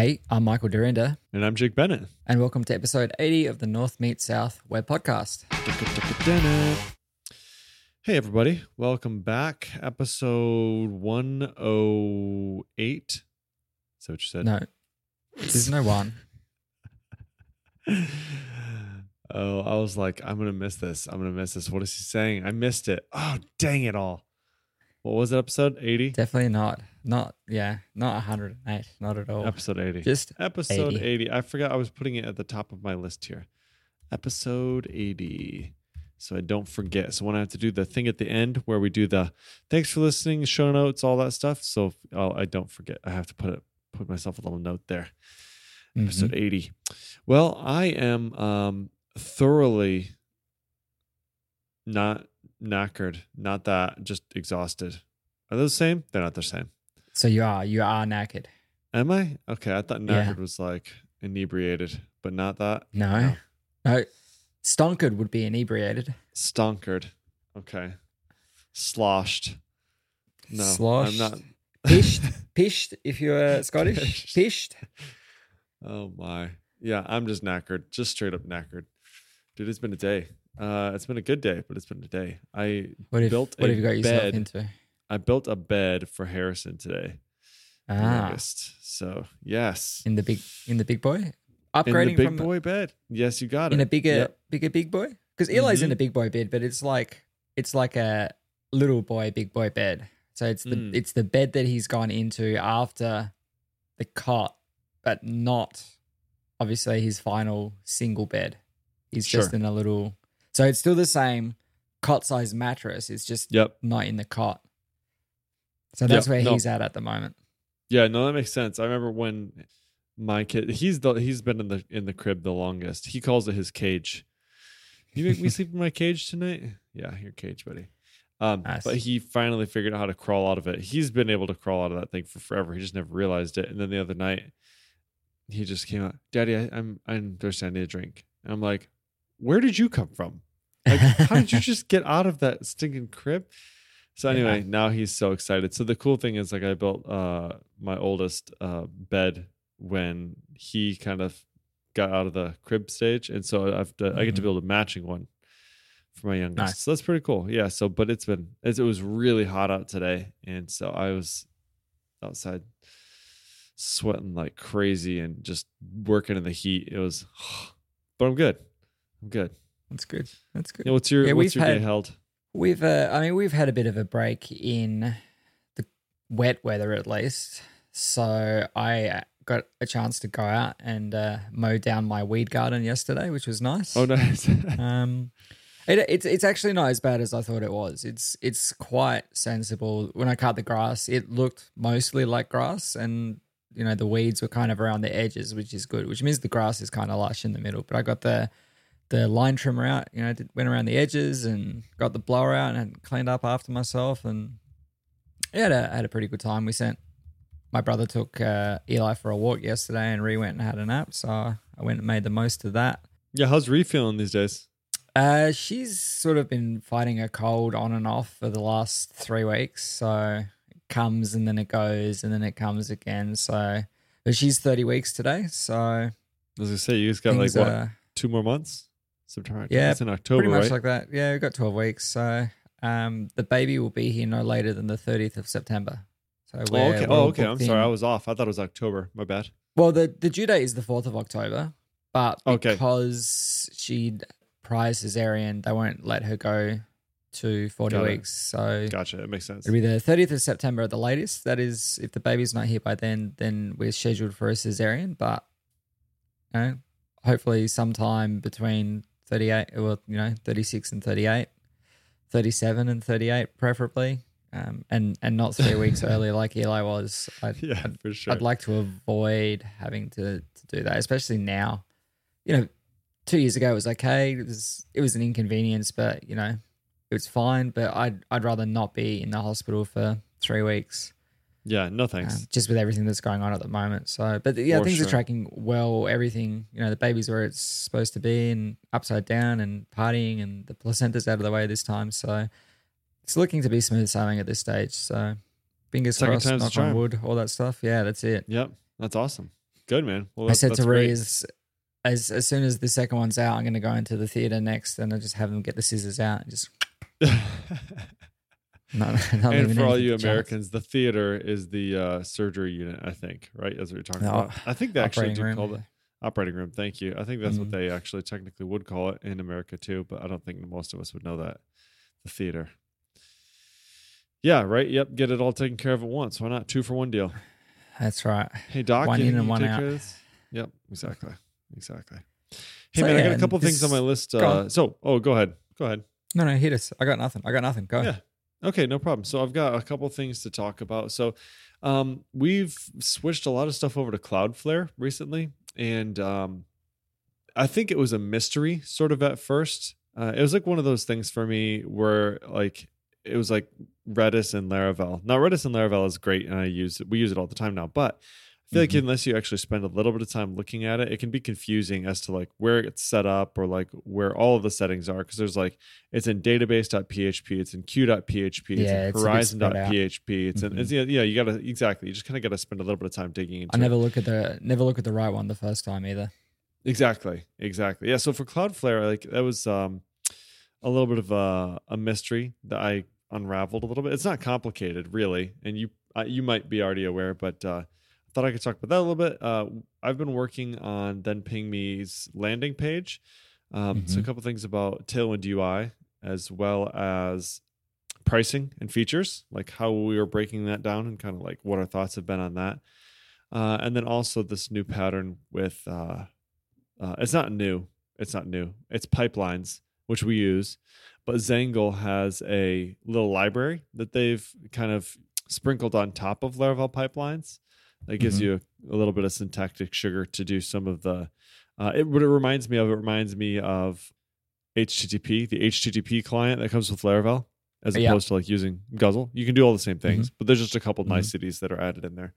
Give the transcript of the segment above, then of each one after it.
Hey, I'm Michael Dyrynda, And I'm Jake Bennett. and welcome to episode 80 of the North Meet South web podcast. Hey, everybody. Welcome back. Episode 108. Is that what you said? No, there's no one. oh, I was like, I'm going to miss this. I'm going to miss this. What is he saying? I missed it. Oh, dang it all. What was it, episode 80? Definitely not. Not, yeah, not 108. Not at all. Episode 80. Just Episode 80. 80. I forgot I was putting it at the top of my list here. Episode 80. So I don't forget. So when I have to do the thing at the end where we do the thanks for listening, show notes, all that stuff. So oh, I don't forget. I have to put it put myself a little note there. Mhm. Episode 80. Well, I am um thoroughly not knackered. Not that, just exhausted. Are those the same? They're not the same. So you are, you are knackered. Am I? Okay, I thought Yeah. knackered was like inebriated, but not that. No, No. no. Stonkered would be inebriated. Stonkered. Okay. Sloshed. No, Sloshed. I'm not. Pished, pished if you're Scottish. Pished. oh my. Yeah, I'm just knackered. Just straight up knackered. Dude, it's been a day. Uh, it's been a good day, but it's been a day. I What have, Built what a have you got yourself bed. into? I built a bed for Harrison today. Ah, youngest. So yes, in the big, in the big boy? in Upgrading the big from boy bed. Yes, you got in it. In a bigger Yep. bigger big boy because Eli's in Mhm. a big boy bed but it's like it's like a little boy big boy bed so it's the Mm. it's the bed that he's gone into after the cot but not obviously his final single bed he's just in a little so it's still the same cot size mattress it's just Yep. not in the cot so that's Yep. where No. he's at at the moment Yeah, no, that makes sense. I remember when my kid he's the he's been in the in the crib the longest. He calls it his cage. You make me sleep in my cage tonight? Yeah, your cage, buddy. Um, Nice. but he finally figured out how to crawl out of it. He's been able to crawl out of that thing for forever. He just never realized it. And then the other night, he just came out, Daddy, I, I'm I'm thirsty. I need a drink. And I'm like, Where did you come from? Like, how did you just get out of that stinking crib? So Yeah. anyway, now he's so excited. So the cool thing is like I built uh my oldest uh bed when he kind of got out of the crib stage. And so I've to, I get to Mhm. build a matching one for my youngest. Nice. So that's pretty cool. Yeah. So but it's been it's, it was really hot out today. And so I was outside sweating like crazy and just working in the heat. It was but I'm good. I'm good. that's good that's good Yeah, what's your Yeah, what's your day held? We've, uh, I mean, we've had a bit of a break in the wet weather at least. So I uh, got a chance to go out and uh, mow down my weed garden yesterday, which was nice. Oh nice. Um, it, it's it's actually not as bad as I thought it was. It's it's quite sensible. When I cut the grass, it looked mostly like grass, and you know the weeds were kind of around the edges, which is good. Which means the grass is kind of lush in the middle. But I got the the line trimmer out. You know, did, went around the edges and got the blower out and cleaned up after myself, and yeah, I had a, had a pretty good time. We sent my brother took uh, Eli for a walk yesterday, and Ree went and had a nap. So I went and made the most of that. yeah, how's Ree feeling these days? Uh, she's sort of been fighting a cold on and off for the last three weeks. So it comes and then it goes and then it comes again. So, but she's 30 weeks today. So As I say, you just got like what are two more months? September. Yeah, it's in October, pretty much right? like that. Yeah, we've got 12 weeks. So, um, the baby will be here no later than the 30th of September. So oh, okay. Oh, okay. I'm booked sorry. I was off. I thought it was October. My bad. Well, the, the due date is the 4th of October, but Okay. because she prior a cesarean, they won't let her go to 40 Got weeks. So Gotcha. It makes sense. it'll be the 30th of September at the latest. That is, if the baby's not here by then, then we're scheduled for a cesarean. But, you know, hopefully sometime between 38, or, you know, 36 and 38, 37 and 38, preferably. Um, and, and not three weeks early like Eli was. I'd, yeah, I'd for sure. I'd like to avoid having to, to do that, especially now. You know, two years ago it was okay. It was it was an inconvenience, but you know, it was fine. But I'd I'd rather not be in the hospital for three weeks, yeah. No um, thanks. just with everything that's going on at the moment. So, but yeah, For things sure. are tracking well. Everything, you know, the baby's where it's supposed to be, and upside down, and partying, and the placenta's out of the way this time. So, it's looking to be smooth sailing at this stage. So, fingers Second crossed, knock on wood, all that stuff. Yeah, that's it. Yep. That's awesome. Good man. Well, I said to. Reese, as as soon as the second one's out, I'm going to go into the theater next, and I just have them get the scissors out and just not, not and for all you to chance. Americans, the theater is the uh, surgery unit. I think, right? As we're talking No, about. I think they actually do room. call it operating room. Thank you. I think that's what Mhm. they actually technically would call it in America too, but I don't think most of us would know that. The theater. Yeah. Right. Yep. Get it all taken care of at once. Why not two for one deal? That's right. Hey Doc, One in and one out. care of this? Yep. Exactly. Exactly. Hey So, man, I got a couple things on my list. Uh, on. so, oh, go ahead. Go ahead. No, no, hit us. I got nothing. I got nothing. Go. Yeah. Okay, no problem. So I've got a couple things to talk about. So um, we've switched a lot of stuff over to Cloudflare recently, and um, I think it was a mystery sort of at first. Uh, it was like one of those things for me where like it was like Redis and Laravel. Now Redis and Laravel is great, and I use it. We use it all the time now, but I feel like Mhm. unless you actually spend a little bit of time looking at it, it can be confusing as to like where it's set up or like where all of the settings are. Because there's like it's in database.php, it's in queue.php, it's Yeah, in it's a bit spread out. horizon.php, it's in Mhm. it's, yeah, yeah, you gotta exactly. You just kind of gotta spend a little bit of time digging into I it. never look at the never look at the right one the first time either. Exactly. Exactly. Yeah. So for Cloudflare, like that was um, a little bit of a, a mystery that I unraveled a little bit. It's not complicated, really, and you uh, you might be already aware, but uh, thought I could talk about that a little bit. Uh, I've been working on Then Ping Me's landing page. Um, So a Mhm. couple things about Tailwind UI as well as pricing and features, like how we were breaking that down and kind of like what our thoughts have been on that. Uh, and then also this new pattern with uh, uh, it's not new. It's not new. It's pipelines, which we use. But Zangle has a little library that they've kind of sprinkled on top of Laravel pipelines. That gives Mhm. you a, a little bit of syntactic sugar to do some of the. Uh, it what it reminds me of. It reminds me of HTTP, the HTTP client that comes with Laravel, as Yeah. opposed to like using Guzzle. You can do all the same things, but there's just a couple Mhm. niceties that are added in there.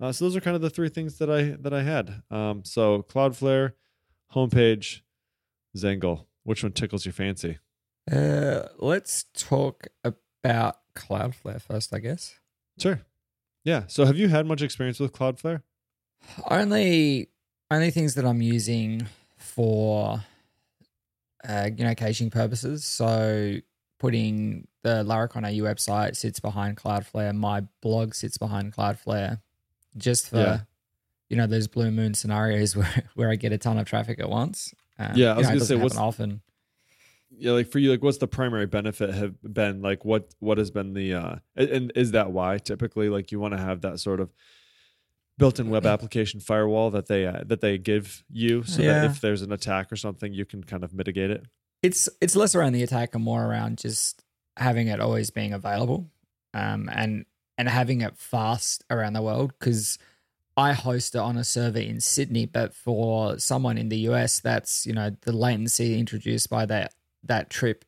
Uh, so those are kind of the three things that I that I had. Um, so Cloudflare, homepage, Zangle. Which one tickles your fancy? Uh, let's talk about Cloudflare first, I guess. Sure. Yeah. So have you had much experience with Cloudflare? Only only things that I'm using for uh, you know caching purposes. So putting the Laracon AU website sits behind Cloudflare. My blog sits behind Cloudflare, just for Yeah. you know those blue moon scenarios where where I get a ton of traffic at once. Um, Yeah, I you was know, gonna say, what's- often. Yeah, like for you, like what's the primary benefit have been? Like what what has been the uh and- is that why typically like you want to have that sort of built-in web application firewall that they uh, that they give you so Yeah. that if there's an attack or something you can kind of mitigate it. it's it's less around the attack and more around just having it always being available um and and having it fast around the world because I host it on a server in Sydney, but for someone in the US, that's you know the latency introduced by that that trip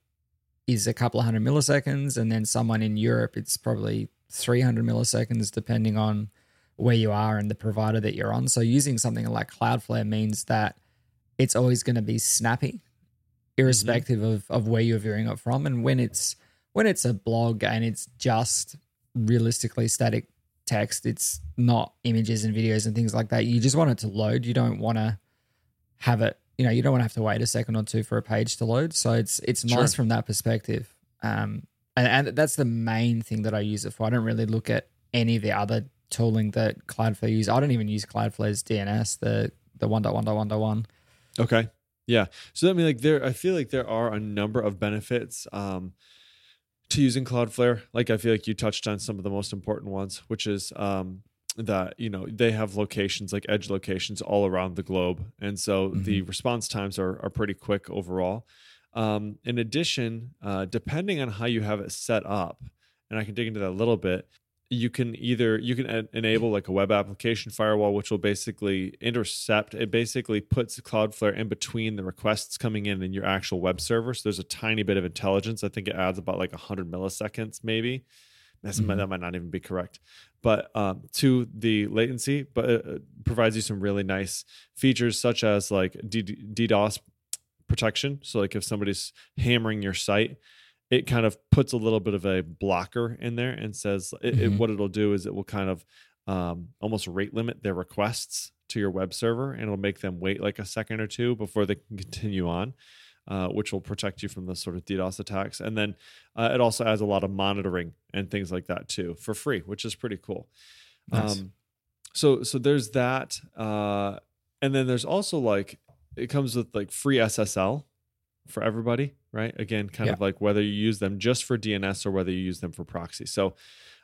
is a couple of hundred milliseconds, and then someone in Europe, it's probably 300 milliseconds, depending on where you are and the provider that you're on. So using something like Cloudflare means that it's always going to be snappy, mm-hmm. irrespective of of where you're viewing it from. And when it's when it's a blog and it's just realistically static text, it's not images and videos and things like that. You just want it to load. You don't want to have it. You know, you don't want to have to wait a second or two for a page to load. So it's it's Sure. nice from that perspective. Um, and, and that's the main thing that I use it for. I don't really look at any of the other tooling that Cloudflare use. I don't even use Cloudflare's DNS, the the one dot one dot one dot one. Okay. Yeah. So I mean, like there, I feel like there are a number of benefits um, to using Cloudflare. Like I feel like you touched on some of the most important ones, which is um, that you know they have locations like edge locations all around the globe, and so the response times are are pretty quick overall. Um, in addition, uh, depending on how you have it set up, and I can dig into that a little bit, you can either you can en- enable like a web application firewall which will basically intercept it basically puts cloudflare in between the requests coming in and your actual web server. So there's a tiny bit of intelligence. I think it adds about like 100 milliseconds maybe. That's, Mhm. that might not even be correct but um, to the latency but it uh, provides you some really nice features such as like ddos protection so like if somebody's hammering your site it kind of puts a little bit of a blocker in there and says it, it- Mhm. what it'll do is it will kind of um, almost rate limit their requests to your web server and it'll make them wait like a second or two before they can continue on. Uh, which will protect you from the sort of DDoS attacks. And then uh, it also adds a lot of monitoring and things like that too for free, which is pretty cool. Nice. Um, so so there's that, uh, and then there's also like it comes with like free SSL for everybody, right? Again, kind of like whether you use them just for DNS or whether you use them for proxy. So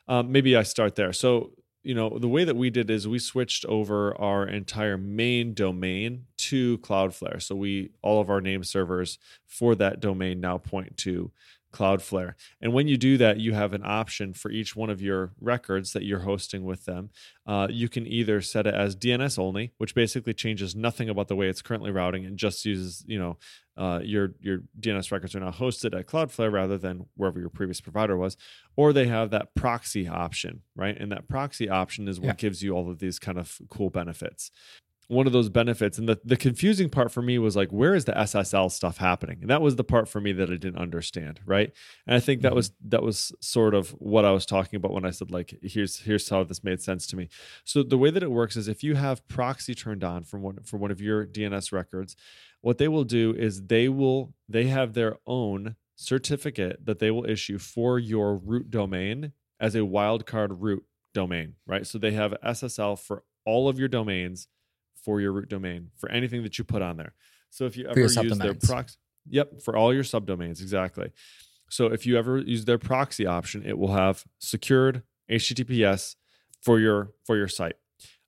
um, maybe I start there. So you know the way that we did is we switched over our entire main domain to cloudflare. So we all of our name servers for that domain now point to cloudflare and when you do that you have an option for each one of your records that you're hosting with them uh, you can either set it as dns only which basically changes nothing about the way it's currently routing and just uses you know uh, your your DNS records are now hosted at Cloudflare rather than wherever your previous provider was, or they have that proxy option, right? And that proxy option is what Yeah. gives you all of these kind of cool benefits. One of those benefits, and the, the confusing part for me was like, where is the SSL stuff happening? And that was the part for me that I didn't understand, right? And I think that Mhm. was that was sort of what I was talking about when I said like, here's here's how this made sense to me. So the way that it works is if you have proxy turned on from one for one of your DNS records, what they will do is they will they have their own certificate that they will issue for your root domain as a wildcard root domain, right? So they have SSL for all of your domains for your root domain for anything that you put on there. So if you ever use their proxy, yep, for all your subdomains exactly. So if you ever use their proxy option, it will have secured HTTPS for your for your site.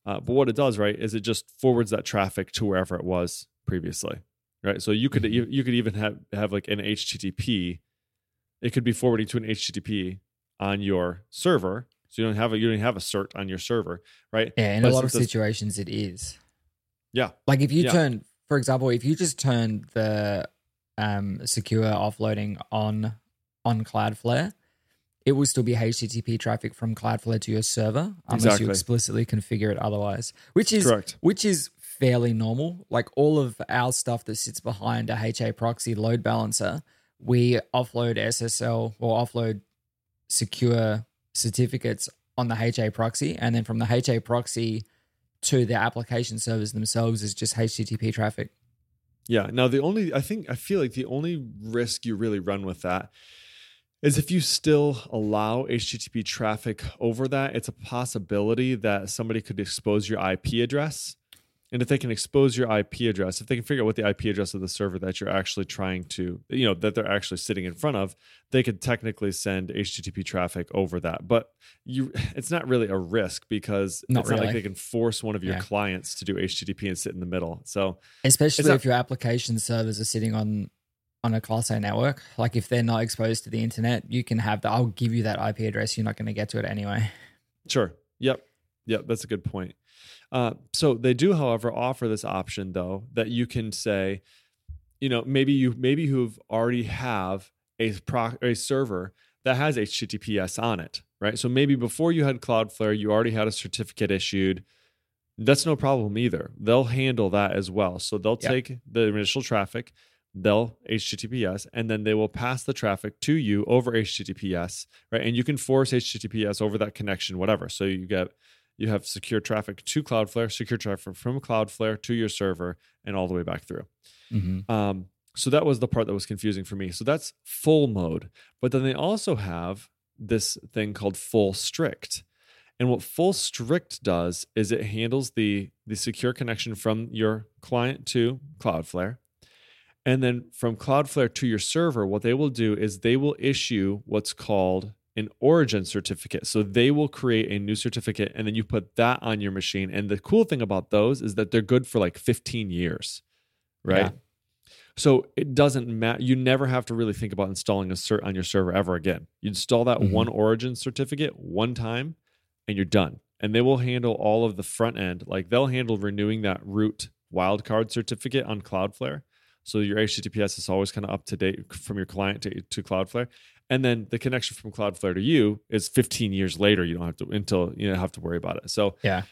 Uh, but what it does, right, is it just forwards that traffic to wherever it was previously, right? So you could you, you could even have have like an HTTP. It could be forwarding to an HTTP on your server, so you don't have a you don't have a cert on your server, right? Yeah, in But a lot of situations, it is. Yeah. Like if you Yeah. turn, for example, if you just turn the um, secure offloading on on Cloudflare, it will still be HTTP traffic from Cloudflare to your server unless Exactly. you explicitly configure it otherwise. Which is Correct. which is fairly normal. Like all of our stuff that sits behind a HA proxy load balancer, we offload SSL or offload secure certificates on the HA proxy, and then from the HA proxy to the application servers themselves is just HTTP traffic. Yeah. Now the only I think I feel like the only risk you really run with that is if you still allow HTTP traffic over that, it's a possibility that somebody could expose your IP address. And if they can expose your IP address, if they can figure out what the IP address of the server that you're actually trying to, you know, that they're actually sitting in front of, they could technically send HTTP traffic over that. But you, it's not really a risk because Not it's not like they can force one of your Yeah. clients to do HTTP and sit in the middle. So Especially not- if your application servers are sitting on on a class A network. Like if they're not exposed to the internet, you can have that. I'll give you that IP address. You're not going to get to it anyway. Sure. Yep. Yep. That's a good point. Uh, so they do, however, offer this option though that you can say, you know, maybe you maybe you've already have a pro- a server that has HTTPS on it, right? So maybe before you had Cloudflare, you already had a certificate issued. That's no problem either. They'll handle that as well. So they'll take the initial traffic, they'll HTTPS, and then they will pass the traffic to you over HTTPS, right? And you can force HTTPS over that connection, whatever. So you get you have secure traffic to Cloudflare, secure traffic from Cloudflare to your server, and all the way back through. Mm-hmm. Um, so that was the part that was confusing for me. So that's full mode. But then they also have this thing called full strict. And what full strict does is it handles the the secure connection from your client to Cloudflare. And then from Cloudflare to your server, what they will do is they will issue what's called an origin certificate. So they will create a new certificate and then you put that on your machine. And the cool thing about those is that they're good for like 15 years, right? Yeah. So it doesn't matter. You never have to really think about installing a cert on your server ever again. You install that Mhm. one origin certificate one time and you're done. And they will handle all of the front end. Like they'll handle renewing that root wildcard certificate on Cloudflare. So your HTTPS is always kind of up to date from your client to, to Cloudflare. And then the connection from Cloudflare to you is 15 years later. You don't have to until you have to worry about it. So Yeah.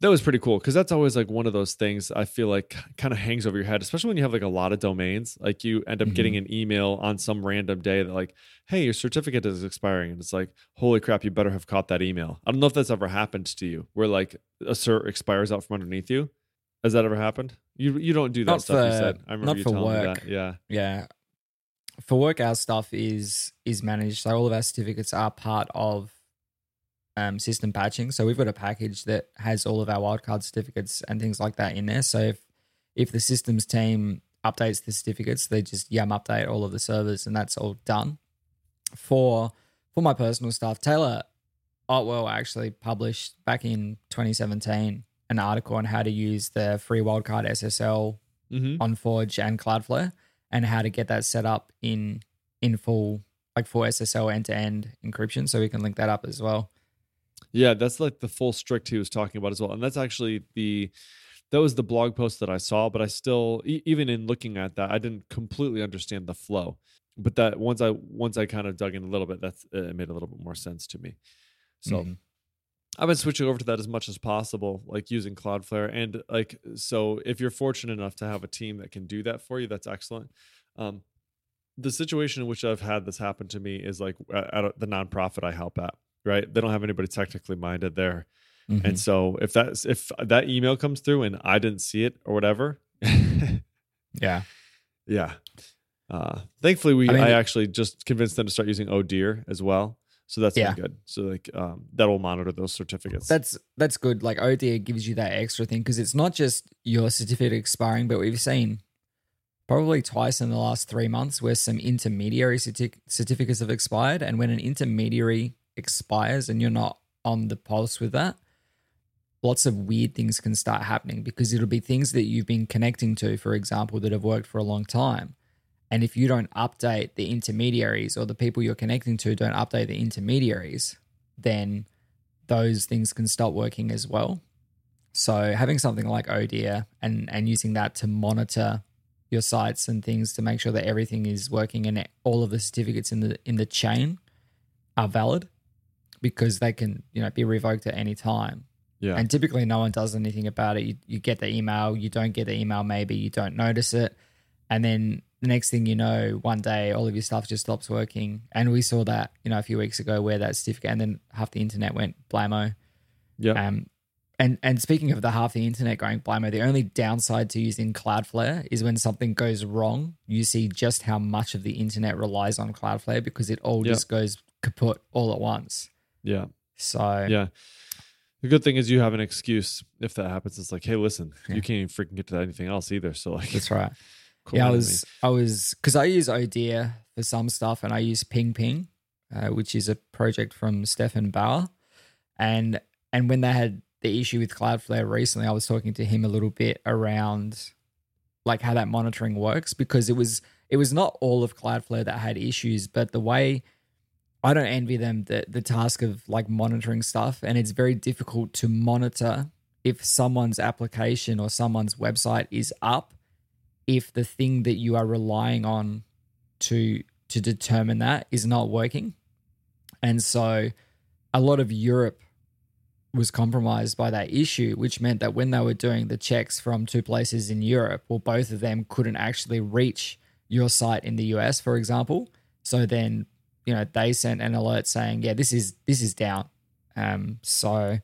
that was pretty cool because that's always like one of those things I feel like kind of hangs over your head, especially when you have like a lot of domains. Like you end up getting mm-hmm. an email on some random day that like, hey, your certificate is expiring, and it's like, holy crap, you better have caught that email. I don't know if that's ever happened to you, where like a cert expires out from underneath you. Has that ever happened? You you don't do that Not stuff. you said. I remember you for telling me that. Yeah. Yeah. For work, our stuff is is managed. So all of our certificates are part of um, system patching. So we've got a package that has all of our wildcard certificates and things like that in there. So if if the systems team updates the certificates, they just yum update all of the servers, and that's all done. For for my personal stuff, Taylor Otwell actually published back in 2017 an article on how to use the free wildcard SSL Mm-hmm. on Forge and Cloudflare and how to get that set up in in full like full SSL end to end encryption. So we can link that up as well. Yeah, that's like the full strict he was talking about as well, and that's actually the that was the blog post that I saw. But I still, e- even in looking at that, I didn't completely understand the flow. But that once I once I kind of dug in a little bit, that's it made a little bit more sense to me. So Mhm. I've been switching over to that as much as possible, like using Cloudflare. And like, so if you're fortunate enough to have a team that can do that for you, that's excellent. Um, the situation in which I've had this happen to me is like at the nonprofit I help at, right? They don't have anybody technically minded there. Mhm. And so if that's, if that email comes through and I didn't see it or whatever, yeah. yeah. Uh, thankfully, we I I, actually just convinced them to start using Odeer as well. So that's Yeah. good. So like um, that will monitor those certificates. That's that's good. Like ODA gives you that extra thing because it's not just your certificate expiring, but we've seen probably twice in the last three months where some intermediary certi- certificates have expired. And when an intermediary expires and you're not on the pulse with that, lots of weird things can start happening because it'll be things that you've been connecting to, for example, that have worked for a long time. And if you don't update the intermediaries or the people you're connecting to don't update the intermediaries, then those things can stop working as well. So having something like Odia and and using that to monitor your sites and things to make sure that everything is working and all of the certificates in the in the chain are valid because they can you know be revoked at any time. yeah. And typically no one does anything about it. You, you get the email, you don't get the email, maybe you don't notice it. And then the next thing you know, one day all of your stuff just stops working. And we saw that, you know, a few weeks ago where that certificate and then half the internet went blamo. yeah. Um and and speaking of the half the internet going blamo, the only downside to using Cloudflare is when something goes wrong, you see just how much of the internet relies on Cloudflare because it all Yeah. just goes kaput all at once. yeah. So Yeah. The good thing is you have an excuse if that happens. It's like, hey, listen, Yeah. you can't even freaking get to anything else either. So like, that's right. Cool yeah, I was, I was, because I use Odea for some stuff, and I use PingPing, uh, which is a project from Stefan Bauer, and and when they had the issue with Cloudflare recently, I was talking to him a little bit around like how that monitoring works because it was it was not all of Cloudflare that had issues, but the way I don't envy them the the task of like monitoring stuff, and it's very difficult to monitor if someone's application or someone's website is up if the thing that you are relying on to to determine that is not working. And so a lot of Europe was compromised by that issue, which meant that when they were doing the checks from two places in Europe, well, both of them couldn't actually reach your site in the US, for example. So then, you know, they sent an alert saying, "Yeah, this is this is down." Um, so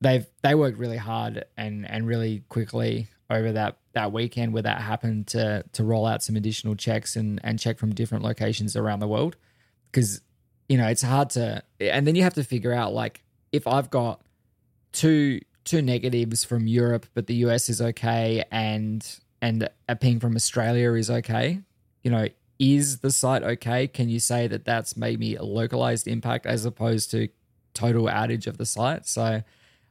they've they worked really hard and and really quickly over that that weekend where that happened to to roll out some additional checks and and check from different locations around the world. Because you know it's hard to and then you have to figure out like if I've got two two negatives from Europe but the US is okay and and a ping from Australia is okay you know is the site okay? Can you say that that's maybe a localized impact as opposed to total outage of the site? So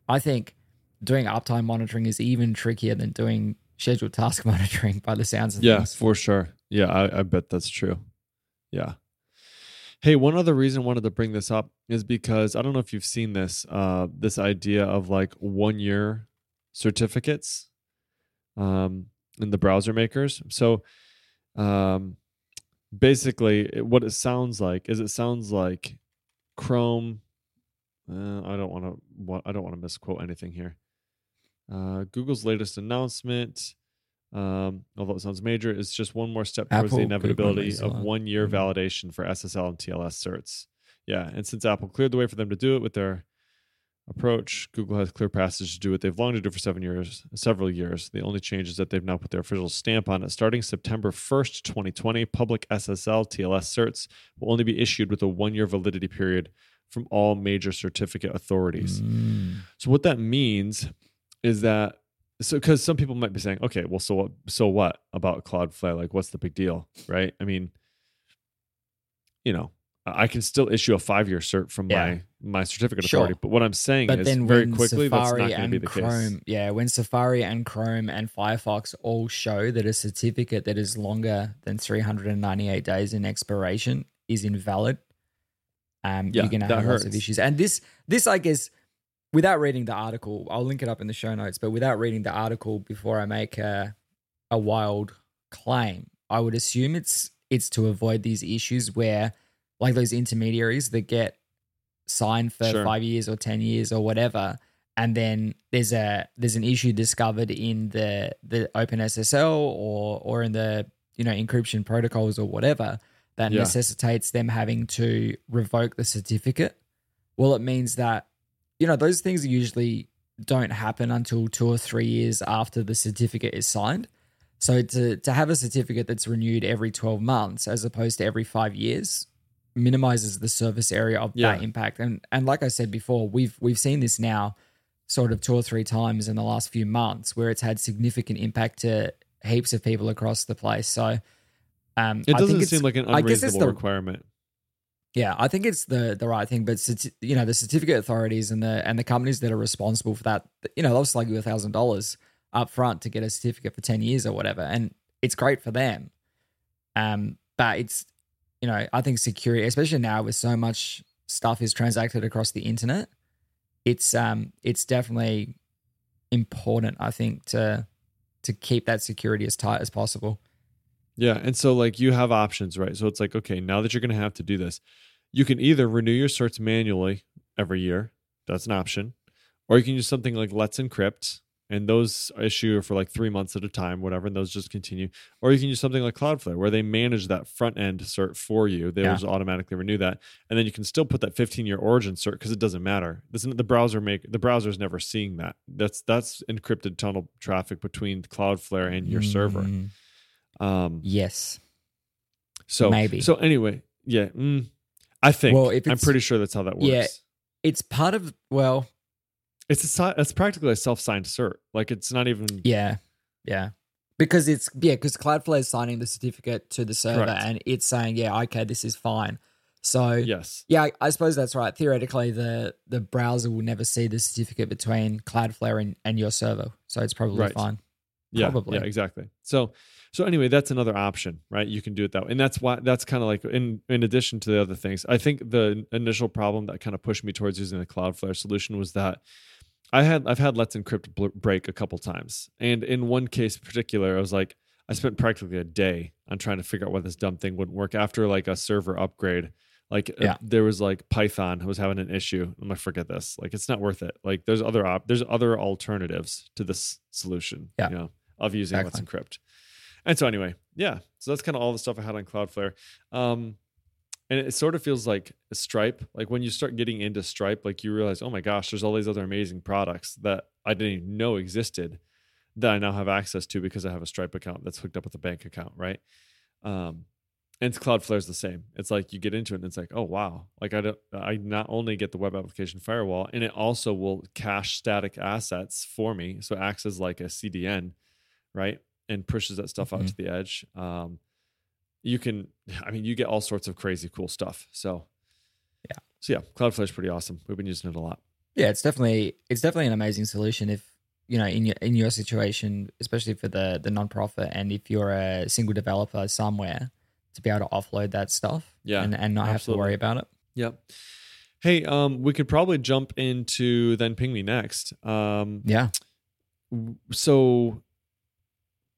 I think doing uptime monitoring is even trickier than doing scheduled task monitoring by the sounds of Yeah, things. for sure. Yeah, I, I bet that's true. Yeah. Hey, one other reason I wanted to bring this up is because I don't know if you've seen this, uh, this idea of like one year certificates um, in the browser makers. So um, basically, it- what it sounds like is it sounds like Chrome. Uh, I don't want to. I don't want to misquote anything here. Uh, Google's latest announcement, um, although it sounds major, is just one more step towards Apple, the inevitability of one year Mhm. validation for SSL and TLS certs. Yeah, and since Apple cleared the way for them to do it with their approach. Google has clear passage to do what they've longed to do for seven years, several years. The only change is that they've now put their official stamp on it. Starting September 1st, 2020, public SSL TLS certs will only be issued with a one year validity period from all major certificate authorities. Mm. So what that means is that so because some people might be saying, okay, well, so what? So what about Cloudflare? Like, what's the big deal, right? I mean, you know, I can still issue a five year cert from Yeah. my my certificate Sure. authority. But what I'm saying But is then very quickly that's not going to be the Chrome, case. yeah, when Safari and Chrome and Firefox all show that a certificate that is longer than 398 days in expiration is invalid, um, Yeah, you're going to have lots of issues. And this, this, I guess, without reading the article, I'll link it up in the show notes. But without reading the article before I make a, a wild claim, I would assume it's it's to avoid these issues where, like those intermediaries that get signed for Sure. five years or ten years or whatever, and then there's a there's an issue discovered in the the OpenSSL or or in the you know encryption protocols or whatever that Yeah. necessitates them having to revoke the certificate. Well, it means that you know those things usually don't happen until two or three years after the certificate is signed. So to to have a certificate that's renewed every twelve months as opposed to every five years minimizes the surface area of Yeah. that impact. And and like I said before, we've we've seen this now sort of two or three times in the last few months where it's had significant impact to heaps of people across the place. So um, It I think doesn't seem like an I guess it's unreasonable the requirement. Yeah, I think it's the the right thing, but you know the certificate authorities and the and the companies that are responsible for that, you know, they'll slug you a thousand dollars up front to get a certificate for ten years or whatever, and it's great for them. Um, but it's you know I think security, especially now with so much stuff is transacted across the internet, it's um it's definitely important. I think to to keep that security as tight as possible. Yeah. And so, like, you have options, right? So it's like, okay, now that you're going to have to do this, you can either renew your certs manually every year. That's an option. Or you can use something like Let's Encrypt, and those issue for like three months at a time, whatever, and those just continue. Or you can use something like Cloudflare, where they manage that front end cert for you. They Yeah. just automatically renew that, and then you can still put that 15 year origin cert because it doesn't matter. This, the browser make the browser's never seeing that. That's that's encrypted tunnel traffic between Cloudflare and your server. Mm. Um, yes. so Maybe. So anyway, yeah. Mm, I think. Well, if I'm pretty sure that's how that works. Yeah. It's part of well, It's a it's practically a self signed cert. Like it's not even. Yeah, yeah. Because it's yeah, because Cloudflare is signing the certificate to the server Correct. and it's saying, yeah, okay, this is fine. So Yes. yeah, I, I suppose that's right. Theoretically, the the browser will never see the certificate between Cloudflare and, and your server, so it's probably Right. fine. Yeah. Probably. Yeah. Exactly. So so anyway, that's another option, right? You can do it that way, and that's why that's kind of like in in addition to the other things. I think the initial problem that kind of pushed me towards using the Cloudflare solution was that. I had I've had Let's Encrypt bl- break a couple times, and in one case in particular, I was like, I spent practically a day on trying to figure out why this dumb thing wouldn't work after like a server upgrade. Like uh, there was like Python was having an issue. I'm like, forget this. Like it's not worth it. Like there's other op- there's other alternatives to this solution. Yeah. You know, of using Let's Exactly. Encrypt. And so anyway, yeah. So that's kind of all the stuff I had on Cloudflare. Um, and it sort of feels like Stripe. Like when you start getting into Stripe, like you realize, oh my gosh, there's all these other amazing products that I didn't even know existed that I now have access to because I have a Stripe account that's hooked up with a bank account, right? Um, and Cloudflare is the same. It's like you get into it and it's like, oh wow, like I don't, I not only get the web application firewall, and it also will cache static assets for me, so it acts as like a CDN, right, and pushes that stuff out Mhm. to the edge. Um, you can, I mean, you get all sorts of crazy cool stuff. So, Yeah. so yeah, Cloudflare is pretty awesome. We've been using it a lot. Yeah, it's definitely it's definitely an amazing solution if you know in your in your situation, especially for the the nonprofit, and if you're a single developer somewhere to be able to offload that stuff, Yeah, and and not have to worry about it. Yep. Hey, um, we could probably jump into then ping me next. Um, Yeah, so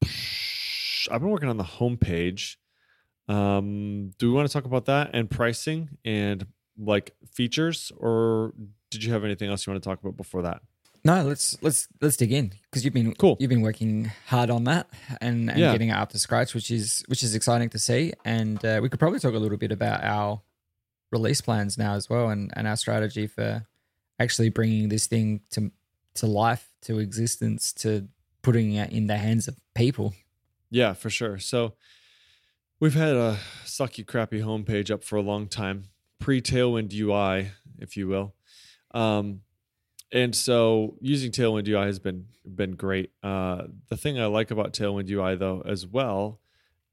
I've been working on the homepage. Um, do we want to talk about that and pricing and like features, or did you have anything else you want to talk about before that? No, let's let's let's dig in because you've been Cool. You've been working hard on that and, and Yeah. getting it up to scratch, which is which is exciting to see. And uh, we could probably talk a little bit about our release plans now as well, and and our strategy for actually bringing this thing to to life, to existence, to putting it in the hands of people. Yeah, for sure. So we've had a sucky, crappy homepage up for a long time, pre Tailwind UI, if you will. Um, and so using Tailwind UI has been been great. Uh, the thing I like about Tailwind UI though as well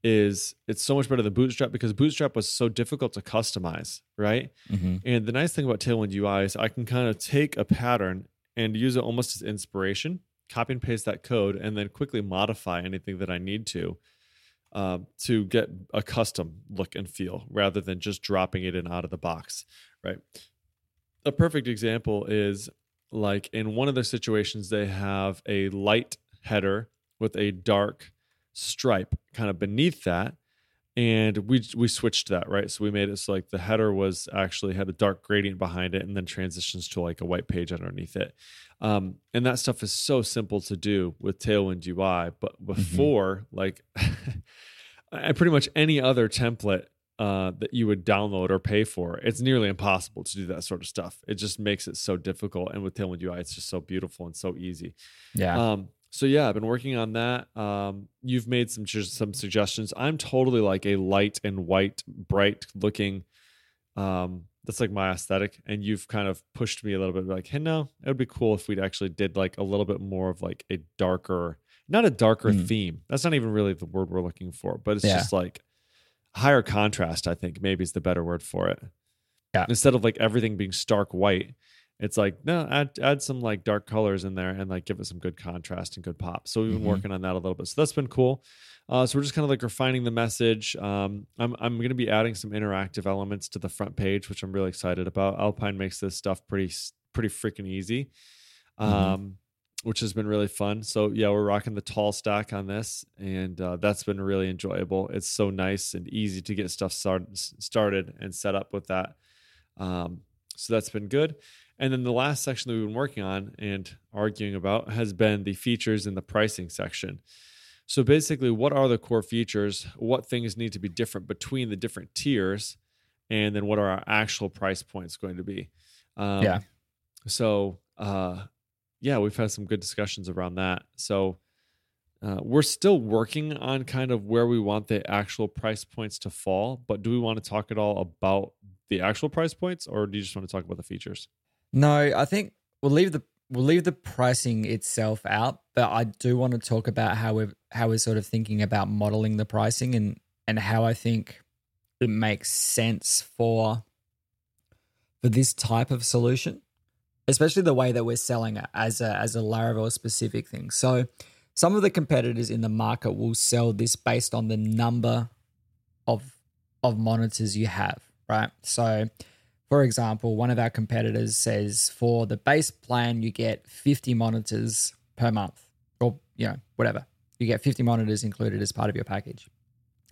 is it's so much better than Bootstrap because Bootstrap was so difficult to customize, right? Mm-hmm. And the nice thing about Tailwind UI is I can kind of take a pattern and use it almost as inspiration, copy and paste that code, and then quickly modify anything that I need to uh, to get a custom look and feel rather than just dropping it in out of the box, right? A perfect example is like in one of the situations, they have a light header with a dark stripe kind of beneath that and we we switched that right? So we made it so like the header was actually had a dark gradient behind it and then transitions to like a white page underneath it. Um, and that stuff is so simple to do with tailwind ui but Mm-hmm. before like I- pretty much any other template uh, that you would download or pay for it's nearly impossible to do that sort of stuff. It just makes it so difficult. And with tailwind ui it's just so beautiful and so easy. Yeah. um, so yeah, I've been working on that. Um, you've made some some suggestions. I'm totally like a light and white, bright looking. Um, that's like my aesthetic, and you've kind of pushed me a little bit. Like, hey, no, it would be cool if we'd actually did like a little bit more of like a darker, not a darker Mm. theme. That's not even really the word we're looking for, but it's Yeah. just like higher contrast. I think maybe is the better word for it. Yeah. Instead of like everything being stark white, it's like no add add some like dark colors in there and like give it some good contrast and good pop. So we've been Mhm. working on that a little bit. So that's been cool. Uh, so we're just kind of like refining the message. Um, i'm, I'm going to be adding some interactive elements to the front page which i'm really excited about. Alpine makes this stuff pretty pretty freaking easy um, Mhm. which has been really fun. So yeah we're rocking the tall stack on this and uh, that's been really enjoyable. It's so nice and easy to get stuff start, started and set up with that. Um, so that's been good and then the last section that we've been working on and arguing about has been the features in the pricing section. So basically, what are the core features? What things need to be different between the different tiers? And then what are our actual price points going to be? Um, Yeah. So, uh, yeah, we've had some good discussions around that. So, uh, we're still working on kind of where we want the actual price points to fall, but do we want to talk at all about the actual price points or do you just want to talk about the features? No, I think we'll leave the we'll leave the pricing itself out, but I do want to talk about how we're how we're sort of thinking about modeling the pricing and and how I think it makes sense for for this type of solution, especially the way that we're selling it as a as a Laravel specific thing. So some of the competitors in the market will sell this based on the number of of monitors you have, right? So for example, one of our competitors says for the base plan, you get 50 monitors per month, or you know, whatever. You get 50 monitors included as part of your package.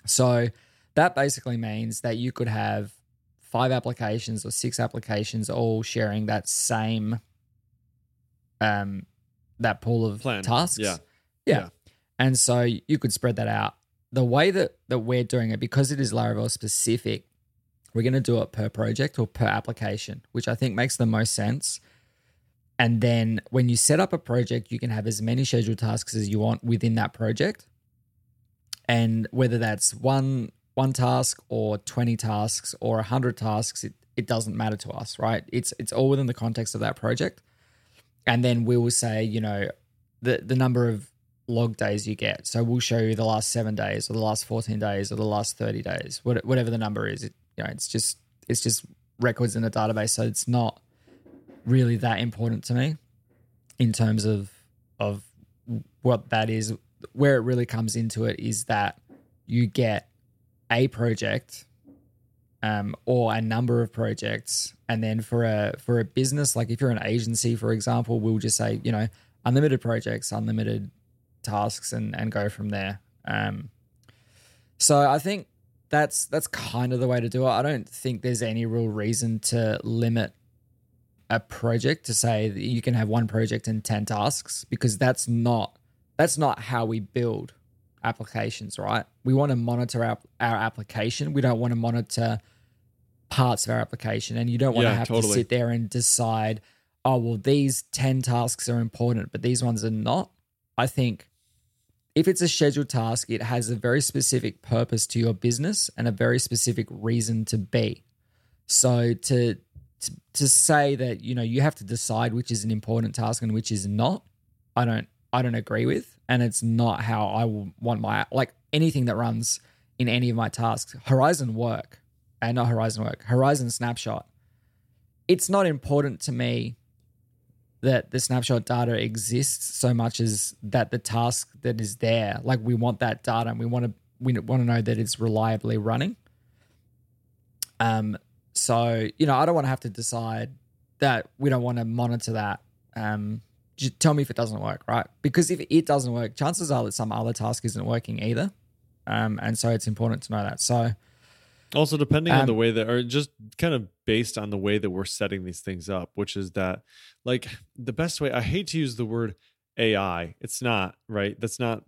So that basically means that you could have five applications or six applications all sharing that same um that pool of Plan. tasks. Yeah. yeah. Yeah. And so you could spread that out. The way that that we're doing it, because it is Laravel specific, we're going to do it per project or per application, which I think makes the most sense. And then when you set up a project, you can have as many scheduled tasks as you want within that project. And whether that's one one task or 20 tasks or 100 tasks, it, it doesn't matter to us, right? It's it's all within the context of that project. And then we will say, you know, the the number of log days you get. So we'll show you the last 7 days or the last 14 days or the last 30 days, whatever the number is. It, you know, it's just it's just records in a database, so it's not really that important to me in terms of of what that is. Where it really comes into it is that you get a project um, or a number of projects, and then for a for a business, like if you're an agency, for example, we'll just say you know unlimited projects, unlimited tasks, and and go from there. Um, so I think that's that's kind of the way to do it. I don't think there's any real reason to limit a project to say that you can have one project and 10 tasks because that's not that's not how we build applications, right? We want to monitor our, our application. We don't want to monitor parts of our application and you don't want Yeah, to have totally. to sit there and decide oh, well, these 10 tasks are important, but these ones are not. I think if it's a scheduled task, it has a very specific purpose to your business and a very specific reason to be. So to, to to say that you know you have to decide which is an important task and which is not, I don't I don't agree with, and it's not how I want my like anything that runs in any of my tasks. Horizon work, and not Horizon work, Horizon snapshot. It's not important to me that the snapshot data exists so much as that the task that is there, like we want that data and we want to we want to know that it's reliably running. Um, so you know, I don't want to have to decide that we don't want to monitor that. Um, just tell me if it doesn't work, right? Because if it doesn't work, chances are that some other task isn't working either. Um, and so it's important to know that. So also depending Um, on the way that or just kind of based on the way that we're setting these things up which is that like the best way i hate to use the word ai it's not right? That's not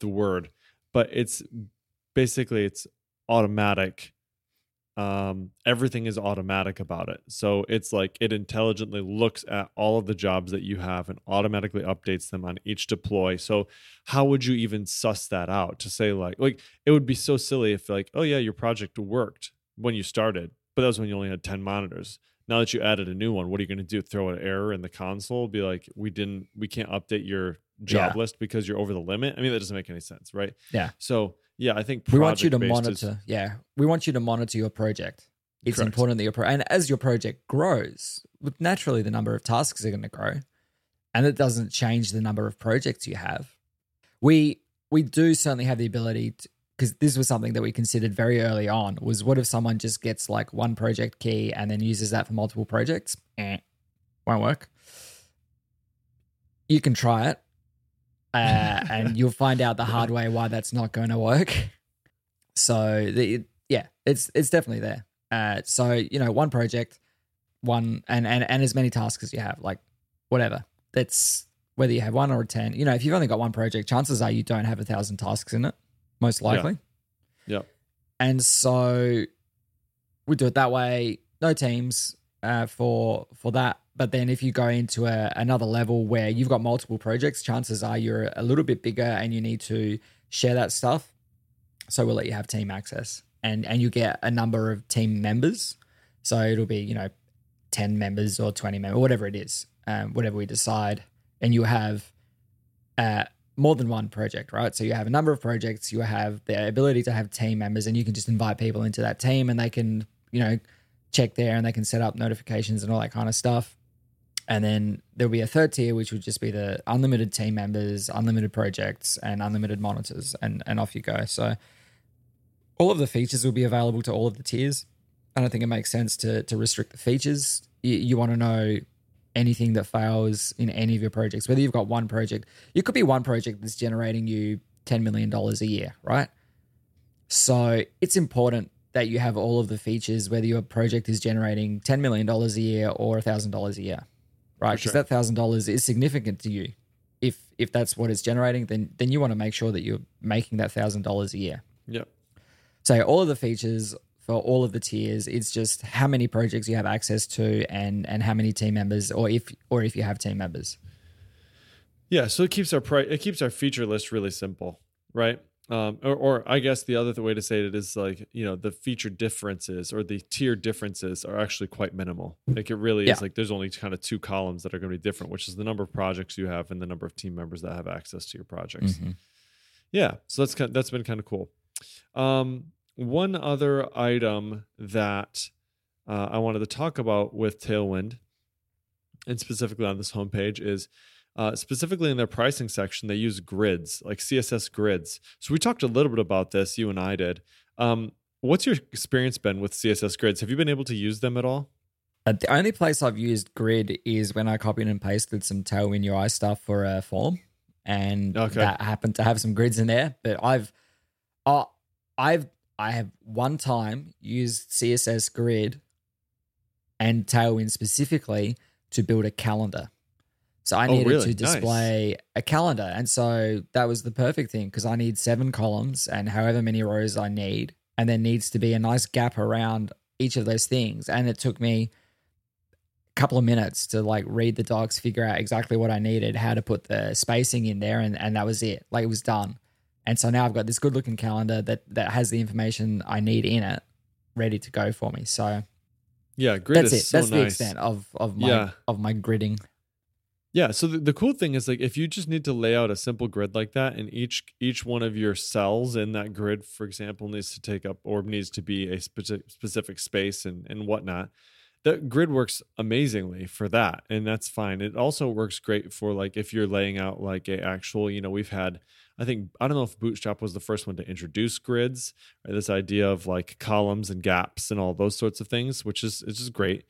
the word but it's basically it's automatic um everything is automatic about it. So it's like it intelligently looks at all of the jobs that you have and automatically updates them on each deploy. So how would you even suss that out to say like like it would be so silly if like oh yeah your project worked when you started but that was when you only had 10 monitors. Now that you added a new one what are you going to do throw an error in the console? Be like we didn't we can't update your job Yeah. list because you're over the limit? I mean that doesn't make any sense right? Yeah. so yeah i think we want you to project-based is- monitor. yeah, we want you to monitor your project. It's Correct. important that your pro- and as your project grows, with- naturally the number of tasks are going to grow, and it doesn't change the number of projects you have. We we do certainly have the ability because this was something that we considered very early on. Was what if someone just gets like one project key and then uses that for multiple projects? Eh, won't work. You can try it, uh, and you'll find out the hard way why that's not going to work. So the yeah, it's it's definitely there. Uh, so you know, one project, one and and and as many tasks as you have, like whatever. That's whether you have one or ten. You know, if you've only got one project, chances are you don't have a thousand tasks in it, most likely. Yeah. And so we do it that way. No teams uh, for for that. But then if you go into a, another level where you've got multiple projects, chances are you're a little bit bigger and you need to share that stuff. So we'll let you have team access, and and you get a number of team members. So it'll be you know ten members or twenty members, whatever it is, um, whatever we decide, and you have uh, more than one project, right? So you have a number of projects, you have the ability to have team members, and you can just invite people into that team, and they can you know check there, and they can set up notifications and all that kind of stuff. And then there'll be a third tier, which would just be the unlimited team members, unlimited projects, and unlimited monitors, and and off you go. So all of the features will be available to all of the tiers. I don't think it makes sense to to restrict the features. You, you want to know anything that fails in any of your projects, whether you've got one project. It could be one project that's generating you ten million dollars a year, right? So it's important that you have all of the features, whether your project is generating ten million dollars a year or thousand dollars a year, right? Because sure. that thousand dollars is significant to you. If if that's what it's generating, then then you want to make sure that you're making that thousand dollars a year. Yep. So all of the features for all of the tiers, it's just how many projects you have access to and and how many team members, or if or if you have team members. Yeah, so it keeps our pri- it keeps our feature list really simple, right? Um, or, or I guess the other th- way to say it is like you know the feature differences or the tier differences are actually quite minimal. Like it really Yeah. is like there's only kind of two columns that are going to be different, which is the number of projects you have and the number of team members that have access to your projects. Yeah, so that's kind that's been kind of cool. Um, one other item that uh, I wanted to talk about with Tailwind, and specifically on this homepage, is uh, specifically in their pricing section, they use grids, like CSS grids. So we talked a little bit about this, you and I did. Um, what's your experience been with CSS grids? Have you been able to use them at all? Uh, the only place I've used grid is when I copied and pasted some Tailwind UI stuff for a form, and Okay. that happened to have some grids in there. But I've, uh, I've, I have one time used CSS grid and Tailwind specifically to build a calendar. So I Oh, needed really? to Nice. display a calendar, and so that was the perfect thing because I need seven columns and however many rows I need, and there needs to be a nice gap around each of those things. And it took me a couple of minutes to like read the docs, figure out exactly what I needed, how to put the spacing in there, and, and that was it. Like it was done. And so now I've got this good looking calendar that that has the information I need in it, ready to go for me. So Yeah, grid that's is it. so that's the extent of of my Yeah. of my gridding. Yeah, so the, the cool thing is like if you just need to lay out a simple grid like that and each each one of your cells in that grid, for example, needs to take up or needs to be a specific specific space and, and whatnot. The grid works amazingly for that, and that's fine. It also works great for like if you're laying out like a actual, you know, we've had I think I don't know if Bootstrap was the first one to introduce grids, right? This idea of like columns and gaps and all those sorts of things, which is it's just great.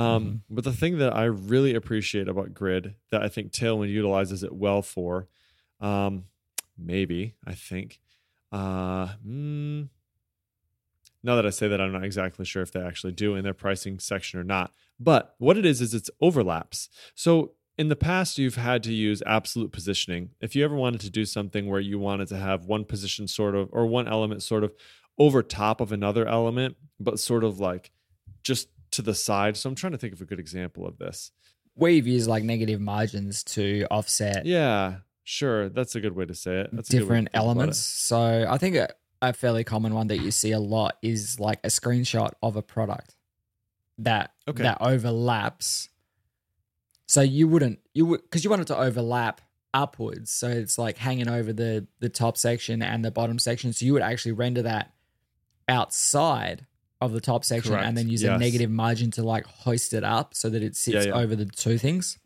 Um, But the thing that I really appreciate about Grid that I think Tailwind utilizes it well for, um, maybe I think, uh, mm, now that I say that, I'm not exactly sure if they actually do in their pricing section or not. But what it is is it's overlaps. So in the past, you've had to use absolute positioning. If you ever wanted to do something where you wanted to have one position sort of or one element sort of over top of another element, but sort of like just to the side. So I'm trying to think of a good example of this. We've used like negative margins to offset Yeah, sure. That's a good way to say it. That's a good way to different elements. So I think a, a fairly common one that you see a lot is like a screenshot of a product that Okay. that overlaps. So you wouldn't you would because you want it to overlap upwards. So it's like hanging over the the top section and the bottom section. So you would actually render that outside of the top section Correct. and then use a negative margin to like hoist it up so that it sits yeah. over the two things,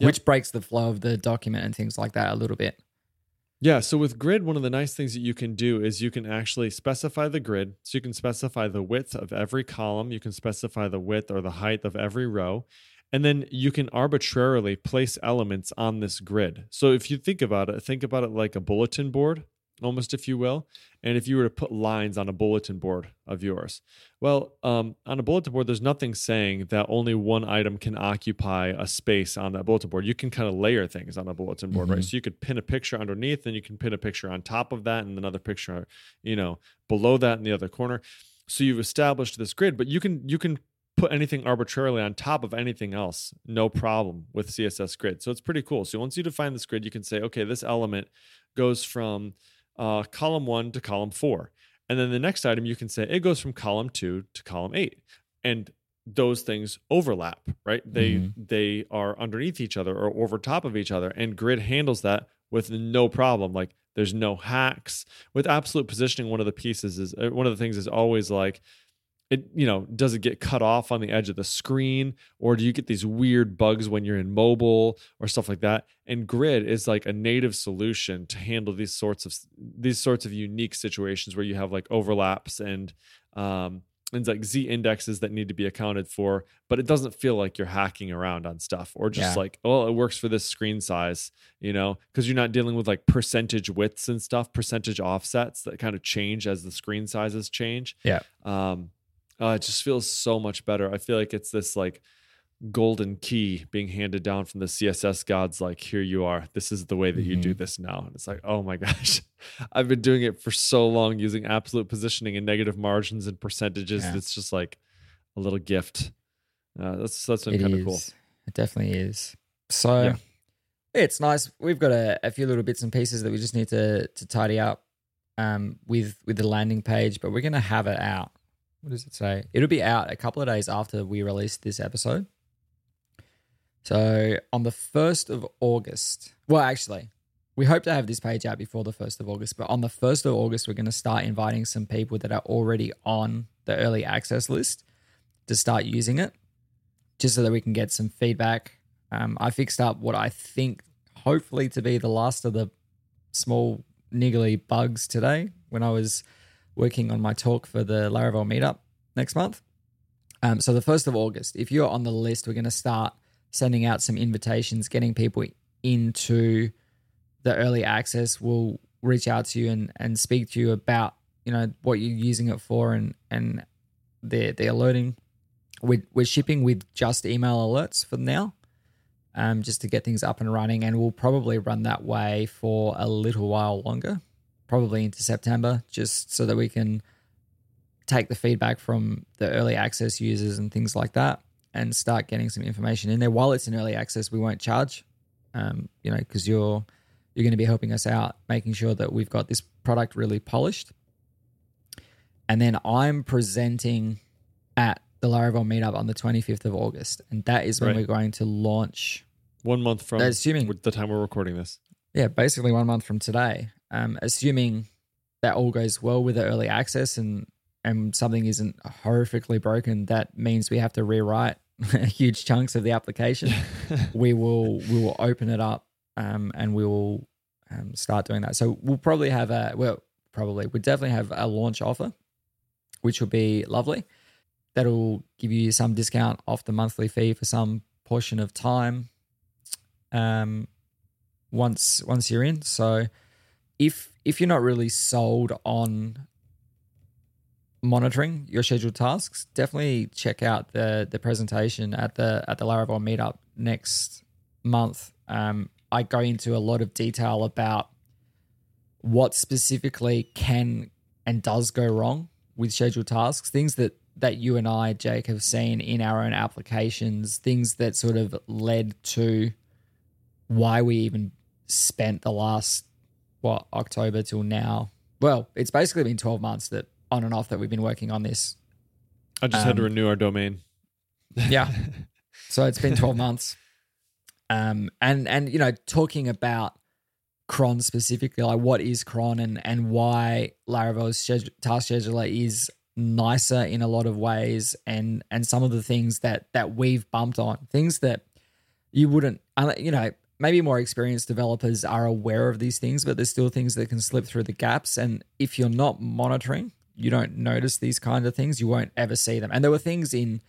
Yep. which breaks the flow of the document and things like that a little bit. Yeah, so with grid, one of the nice things that you can do is you can actually specify the grid. So you can specify the width of every column, you can specify the width or the height of every row, and then you can arbitrarily place elements on this grid. So if you think about it, think about it like a bulletin board, almost if you will. And if you were to put lines on a bulletin board of yours, well, um, on a bulletin board, there's nothing saying that only one item can occupy a space on that bulletin board. You can kind of layer things on a bulletin board, right? Mhm. So you could pin a picture underneath, and you can pin a picture on top of that, and another picture, you know, below that in the other corner. So you've established this grid, but you can you can put anything arbitrarily on top of anything else, no problem with CSS grid. So it's pretty cool. So once you define this grid, you can say, okay, this element goes from uh, column one to column four. And then the next item, you can say it goes from column two to column eight. And those things overlap, right? They Mhm. they are underneath each other or over top of each other. And grid handles that with no problem. Like there's no hacks. With absolute positioning, one of the pieces is uh, one of the things is always like it you know does it get cut off on the edge of the screen or do you get these weird bugs when you're in mobile or stuff like that and grid is like a native solution to handle these sorts of these sorts of unique situations where you have like overlaps and um and like z indexes that need to be accounted for but it doesn't feel like you're hacking around on stuff or just Yeah. like oh it works for this screen size you know because you're not dealing with like percentage widths and stuff percentage offsets that kind of change as the screen sizes change Yeah. um uh, it just feels so much better. I feel like it's this like golden key being handed down from the CSS gods. Like, here you are. This is the way that you do Mhm. this now. And it's like, oh my gosh, I've been doing it for so long using absolute positioning and negative margins and percentages. Yeah. It's just like a little gift. Uh, that's that's been kind of cool. It definitely is. So Yeah. it's nice. We've got a, a few little bits and pieces that we just need to to tidy up um, with with the landing page, but we're gonna have it out. What does it say? It'll be out a couple of days after we release this episode. So on the first of August. Well, actually, we hope to have this page out before the first of August, but on the first of August, we're going to start inviting some people that are already on the early access list to start using it, just so that we can get some feedback. Um, I fixed up what I think, hopefully, to be the last of the small niggly bugs today when I was working on my talk for the Laravel meetup next month. Um, so the first of August, if you're on the list, we're going to start sending out some invitations, getting people into the early access. We'll reach out to you and, and speak to you about you know what you're using it for and and the the alerting. We're, we're shipping with just email alerts for now, um, just to get things up and running, and we'll probably run that way for a little while longer, probably into September, just so that we can take the feedback from the early access users and things like that. and start getting some information in there. While it's in early access, we won't charge, um, you know, because you're you're going to be helping us out, making sure that we've got this product really polished. And then I'm presenting at the Laravel meetup on the 25th of August, and that is when Right. we're going to launch. One month from Assuming the time we're recording this. yeah, basically one month from today. Um, assuming that all goes well with the early access and and something isn't horrifically broken, that means we have to rewrite huge chunks of the application. we will we will open it up um, and we will um, start doing that. So we'll probably have a well, probably we definitely have a launch offer, which will be lovely. That'll give you some discount off the monthly fee for some portion of time. Um, once once you're in, so if if you're not really sold on monitoring your scheduled tasks, definitely check out the the presentation at the at the Laravel meetup next month. Um, I go into a lot of detail about what specifically can and does go wrong with scheduled tasks, things that that you and I, Jake, have seen in our own applications, things that sort of led to why we even spent the last what October till now. Well, it's basically been twelve months that on and off that we've been working on this. I just had to Um, renew our domain. Yeah. So it's been 12 months. Um, and, and, you know, talking about cron specifically, like what is cron and, and why Laravel's schedule, task scheduler is nicer in a lot of ways and, and some of the things that, that we've bumped on things that you wouldn't, you know, maybe more experienced developers are aware of these things, but there's still things that can slip through the gaps. And if you're not monitoring, you don't notice these kind of things, you won't ever see them. And there were things in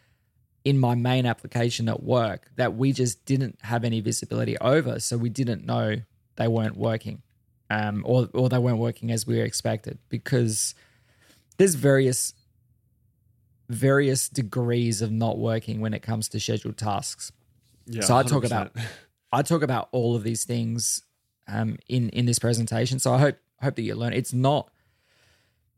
in my main application at work that we just didn't have any visibility over, so we didn't know they weren't working, um, or or they weren't working as we expected because there's various various degrees of not working when it comes to scheduled tasks. Yeah, So I talk about- I talk about all of these things um, in in this presentation. So I hope hope that you learn. It's not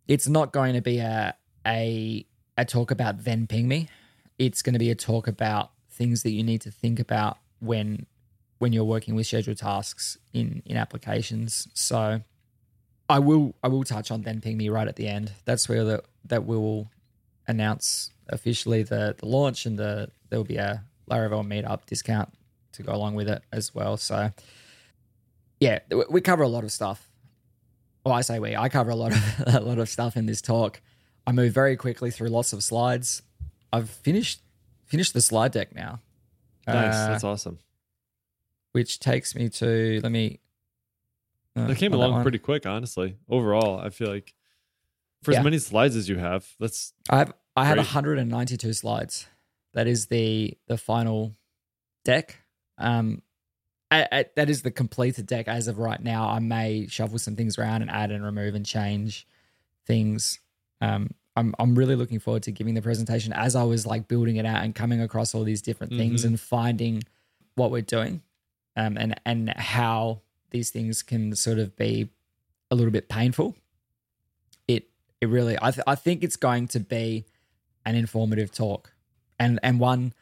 it's not going to be a a a talk about then ping me. It's going to be a talk about things that you need to think about when when you're working with scheduled tasks in in applications. So I will I will touch on then ping me right at the end. That's where the, that we will announce officially the the launch and the there will be a Laravel meetup discount to go along with it as well. So yeah, we- cover a lot of stuff. Well, I say we. I cover a lot of a lot of stuff in this talk. I move very quickly through lots of slides. I've finished finished the slide deck now. nice. Uh, That's awesome. which takes me to let me. uh, That came along one. pretty quick, honestly. Overall, I feel like for Yeah. as many slides as you have, that's I have I have 192 slides. That is the the final deck. Um, I, I, that is the completed deck as of right now. I may shuffle some things around and add and remove and change things. Um, I'm I'm really looking forward to giving the presentation as I was like building it out and coming across all these different things Mhm. and finding what we're doing, um, and and how these things can sort of be a little bit painful. It it really I th- I think it's going to be an informative talk, and and one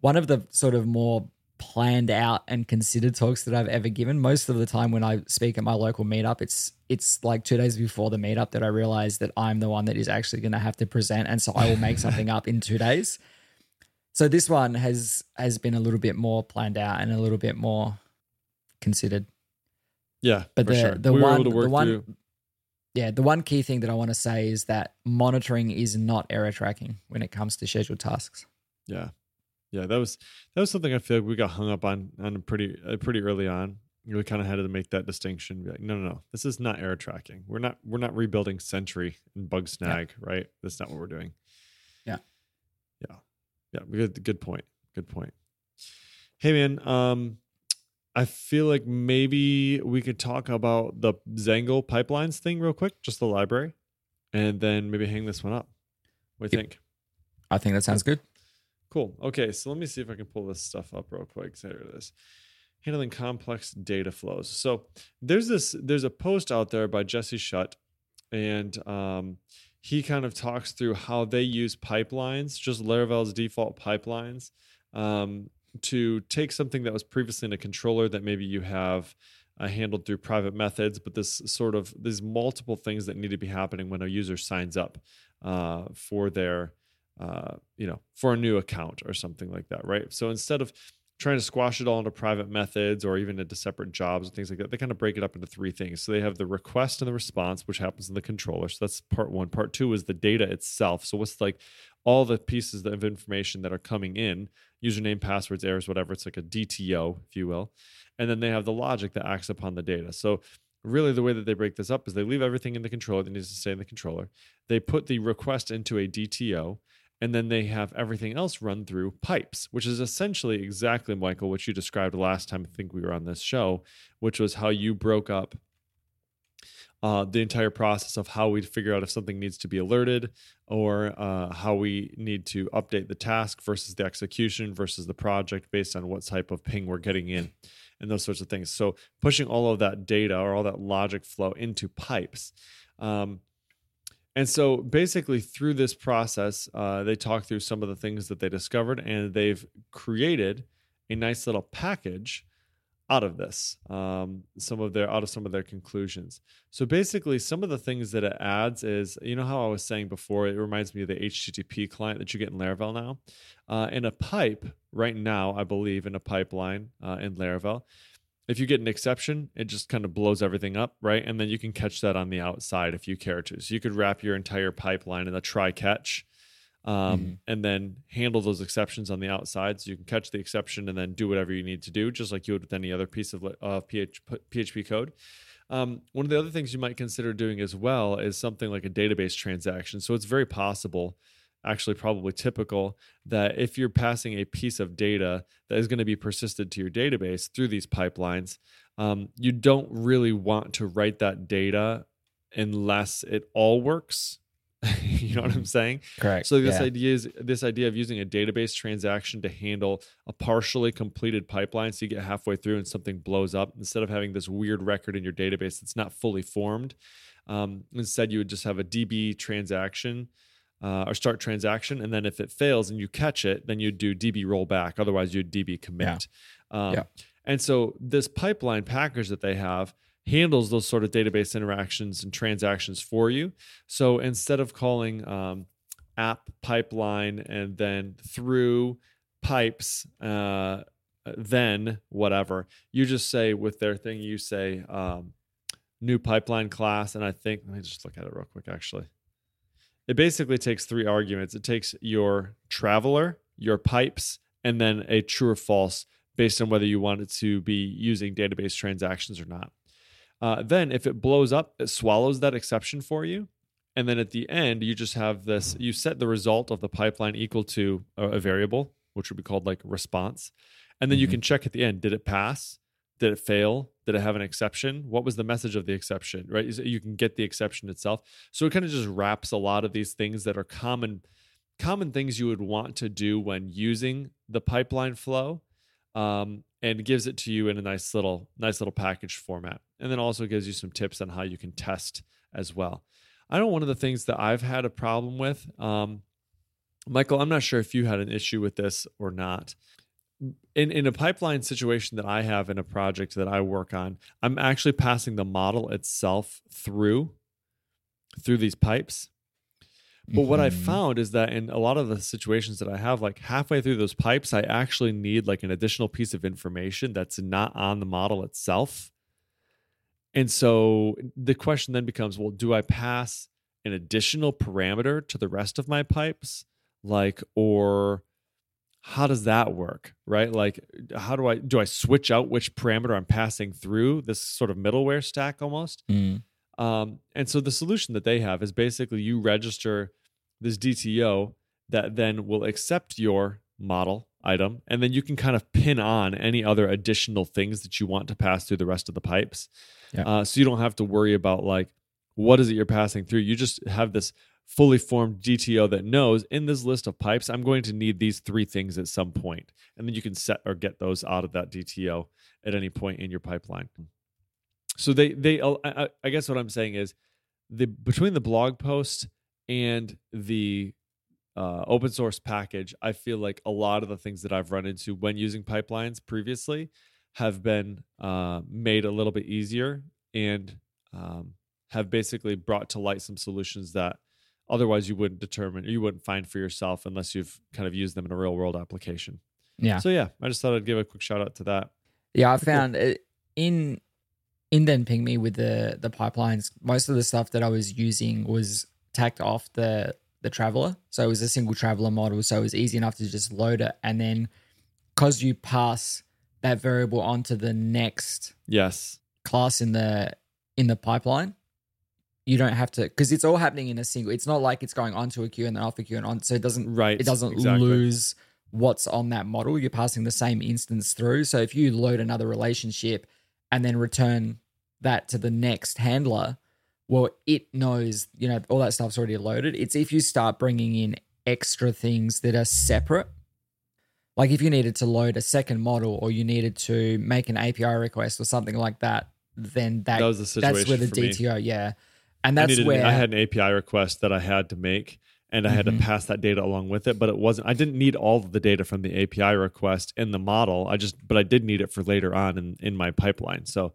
one of the sort of more planned out and considered talks that I've ever given. Most of the time when I speak at my local meetup, it's it's like two days before the meetup that I realize that I'm the one that is actually going to have to present, and so I will make something up in two days. So this one has has been a little bit more planned out and a little bit more considered. yeah, But the sure. the we one the one through. yeah the one key thing that I want to say is that monitoring is not error tracking when it comes to scheduled tasks. Yeah, yeah, that was that was something I feel like we got hung up on on pretty uh, pretty early on. We kind of had to make that distinction. Be like, no, no, no, this is not error tracking. We're not we're not rebuilding Sentry and Bugsnag, right? That's not what we're doing. Yeah. yeah, yeah. Good, good point. Good point. Hey, man. Um, I feel like maybe we could talk about the Zaengle pipelines thing real quick, just the library, and then maybe hang this one up. What do you Yep. think? I think that sounds good. Cool. Okay, so let me see if I can pull this stuff up real quick. Here it is. Handling complex data flows. So there's this there's a post out there by Jesse Schutt, and um, he kind of talks through how they use pipelines, just Laravel's default pipelines, um, to take something that was previously in a controller that maybe you have uh, handled through private methods, but this sort of these multiple things that need to be happening when a user signs up uh, for their uh, you know for a new account or something like that, right? So instead of trying to squash it all into private methods or even into separate jobs and things like that. They kind of break it up into three things. So they have the request and the response, which happens in the controller. So that's part one. Part two is the data itself. So what's like all the pieces of information that are coming in, username, passwords, errors, whatever. It's like a DTO, if you will. And then they have the logic that acts upon the data. So really the way that they break this up is they leave everything in the controller that needs to stay in the controller. They put the request into a DTO and then they have everything else run through pipes, which is essentially exactly, Michael, what you described last time I think we were on this show, which was how you broke up uh, the entire process of how we figure out if something needs to be alerted or uh, how we need to update the task versus the execution versus the project based on what type of ping we're getting in and those sorts of things. So pushing all of that data or all that logic flow into pipes. Um, and so basically, through this process, uh, they talk through some of the things that they discovered, and they've created a nice little package out of this. Um, some of their out of some of their conclusions. So basically, some of the things that it adds is, you know, how I was saying before, it reminds me of the HTTP client that you get in Laravel now. Uh, in a pipe right now, I believe in a pipeline uh, in Laravel, if you get an exception, it just kind of blows everything up, right? And then you can catch that on the outside if you care to. So you could wrap your entire pipeline in a try catch um, mm-hmm. and then handle those exceptions on the outside. So you can catch the exception and then do whatever you need to do, just like you would with any other piece of uh, PHP code. Um, one of the other things you might consider doing as well is something like a database transaction. So it's very possible actually probably typical that if you're passing a piece of data that is going to be persisted to your database through these pipelines, um, you don't really want to write that data unless it all works. you know what I'm saying? Correct. So this yeah. idea is this idea of using a database transaction to handle a partially completed pipeline. So you get halfway through and something blows up. Instead of having this weird record in your database that's not fully formed, um, instead you would just have a DB transaction uh, or start transaction. And then if it fails and you catch it, then you do DB rollback. Otherwise, you DB commit. Yeah. Um, yeah. And so this pipeline package that they have handles those sort of database interactions and transactions for you. So instead of calling um, app pipeline and then through pipes, uh, then whatever, you just say with their thing, you say um, new pipeline class. And I think, let me just look at it real quick actually it basically takes three arguments. It takes your traveler, your pipes, and then a true or false based on whether you want it to be using database transactions or not. Uh, then, if it blows up, it swallows that exception for you. And then at the end, you just have this you set the result of the pipeline equal to a, a variable, which would be called like response. And then mm-hmm. you can check at the end did it pass? Did it fail? Did it have an exception? What was the message of the exception? Right? You can get the exception itself. So it kind of just wraps a lot of these things that are common common things you would want to do when using the pipeline flow um, and gives it to you in a nice little nice little package format and then also gives you some tips on how you can test as well i know one of the things that i've had a problem with um, michael i'm not sure if you had an issue with this or not in in a pipeline situation that I have in a project that I work on, I'm actually passing the model itself through through these pipes. But mm-hmm. what I mm-hmm. found is that in a lot of the situations that I have, like halfway through those pipes, I actually need like an additional piece of information that's not on the model itself. And so the question then becomes, well, do I pass an additional parameter to the rest of my pipes? Like, or how does that work right like how do i do i switch out which parameter i'm passing through this sort of middleware stack almost mm. um, and so the solution that they have is basically you register this dto that then will accept your model item and then you can kind of pin on any other additional things that you want to pass through the rest of the pipes yeah. uh, so you don't have to worry about like what is it you're passing through you just have this fully formed DTO that knows in this list of pipes, I'm going to need these three things at some point. And then you can set or get those out of that DTO at any point in your pipeline. So they, they, I, I guess what I'm saying is the, between the blog post and the uh, open source package, I feel like a lot of the things that I've run into when using pipelines previously have been uh, made a little bit easier and um, have basically brought to light some solutions that otherwise you wouldn't determine or you wouldn't find for yourself unless you've kind of used them in a real world application. Yeah. So yeah, I just thought I'd give a quick shout out to that. Yeah, I found it in in then ping me with the the pipelines. Most of the stuff that I was using was tacked off the the traveler, so it was a single traveler model, so it was easy enough to just load it, and then because you pass that variable onto the next Yes. class in the in the pipeline, you don't have to because it's all happening in a single. It's not like it's going onto a queue and then off a queue and on, so it doesn't Right. it doesn't exactly. lose what's on that model. You're passing the same instance through. So if you load another relationship and then return that to the next handler, well, it knows, you know, all that stuff's already loaded. It's if you start bringing in extra things that are separate. Like if you needed to load a second model or you needed to make an API request or something like that, then that, That was the situation that's where the for me. DTO, yeah. And I that's needed- where I had an API request that I had to make and I had Mhm. to pass that data along with it, but it wasn't I didn't need all of the data from the API request in the model. I just but I did need it for later on in, in my pipeline. So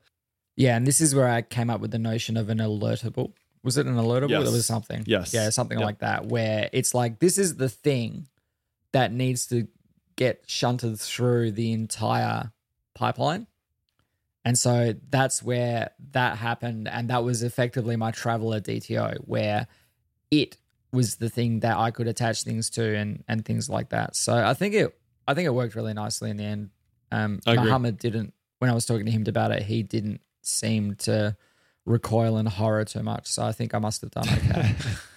Yeah, and this is where I came up with the notion of an alertable. Was it an alertable? Yes. There was something. Yes. Yeah, something Yep. like that, where it's like this is the thing that needs to get shunted through the entire pipeline. And so that's where that happened. And that was effectively my traveler DTO, where it was the thing that I could attach things to and and things like that. So I think it I think it worked really nicely in the end. Um. Mohamed didn't when I was talking to him about it, he didn't seem to recoil in horror too much. So I think I must have done okay.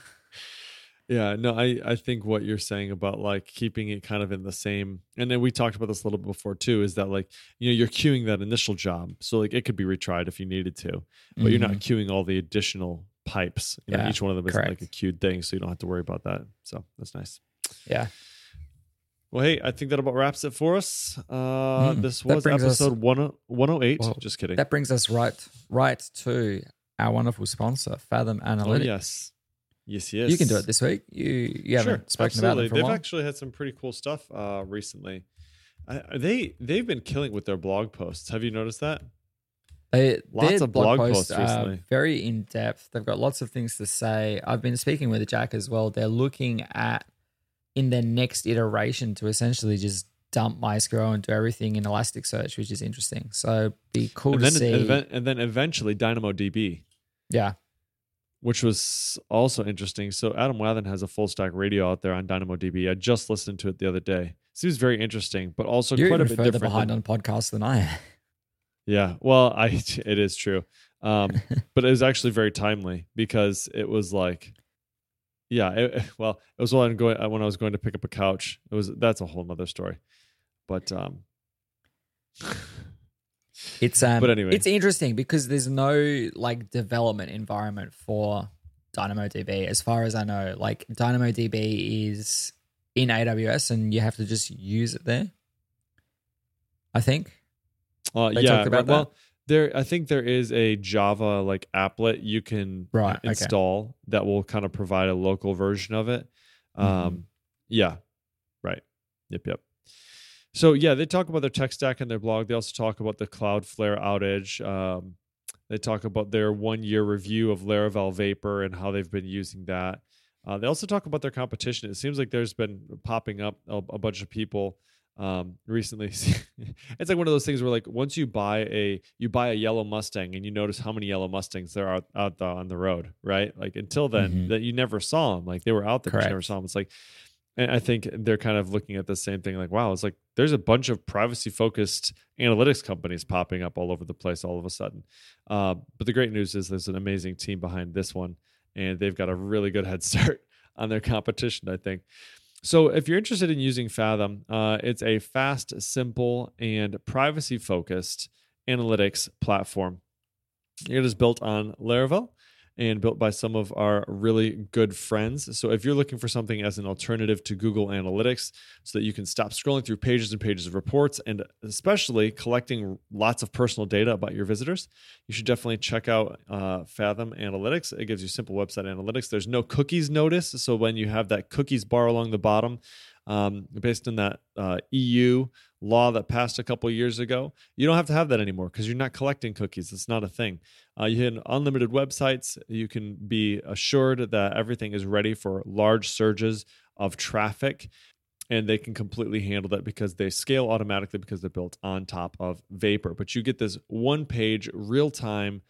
Yeah, no, I I think what you're saying about like keeping it kind of in the same, and then we talked about this a little bit before too, is that like you know you're queuing that initial job, so like it could be retried if you needed to, but you're not Mhm. queuing all the additional pipes. You know, Yeah, each one of them is like a queued thing, so you don't have to worry about that. So that's nice. Yeah. Well, hey, I think that about wraps it for us. Uh, Mm, this was us- episode one 108. Whoa, Just kidding. That brings us right right to our wonderful sponsor, Fathom oh, Analytics. yes. Yes, yes. You can do it this week. You you haven't spoken about it for a They've while. actually had some pretty cool stuff uh, recently. I, they they've been killing with their blog posts. Have you noticed that? They, Lots of blog posts are recently. very in depth. They've got lots of things to say. I've been speaking with Jack as well. They're looking at in their next iteration to essentially just dump MySQL and do everything in Elasticsearch, which is interesting. So be cool and to then see. and then eventually DynamoDB, yeah, which was also interesting. So Adam Wathan has a full stack radio out there on DynamoDB. I just listened to it the other day. Seems very interesting, but also you're quite a bit further different. behind than- on podcasts than I am. Yeah, well, I it is true, um, but it was actually very timely because it was like, yeah, it, well, it was when going when I was going to pick up a couch. It was that's a whole nother story, but um, It's um, But anyway. it's interesting because there's no like development environment for DynamoDB, as far as I know. Like DynamoDB is in AWS, and you have to just use it there. I think. uh, They yeah, right, well, there I think there is a Java like applet you can Right, okay. install that will kind of provide a local version of it. Um, Mhm. yeah, right. Yep, yep. So yeah, they talk about their tech stack in their blog. They also talk about the Cloudflare outage. Um, they talk about their one year review of Laravel Vapor and how they've been using that. Uh, they also talk about their competition. It seems like there's been popping up a, a bunch of people um, recently. it's like one of those things where like once you buy a you buy a yellow Mustang and you notice how many yellow Mustangs there are out there on the road, right? Like until then, Mhm. that you never saw them. Like they were out there, but you never saw them. It's like and I think they're kind of looking at the same thing like, wow, it's like there's a bunch of privacy focused analytics companies popping up all over the place all of a sudden. Uh, but the great news is there's an amazing team behind this one, and they've got a really good head start on their competition, I think. So if you're interested in using Fathom, uh, it's a fast, simple, and privacy focused analytics platform. It is built on Laravel and built by some of our really good friends. So if you're looking for something as an alternative to Google Analytics so that you can stop scrolling through pages and pages of reports and especially collecting lots of personal data about your visitors, you should definitely check out uh, Fathom Analytics. It gives you simple website analytics. There's no cookies notice. So when you have that cookies bar along the bottom, um, based on that uh, EU law that passed a couple years ago. You don't have to have that anymore because you're not collecting cookies. It's not a thing. Uh, you hit unlimited websites. You can be assured that everything is ready for large surges of traffic. And they can completely handle that because they scale automatically because they're built on top of Vapor. But you get this one page, real time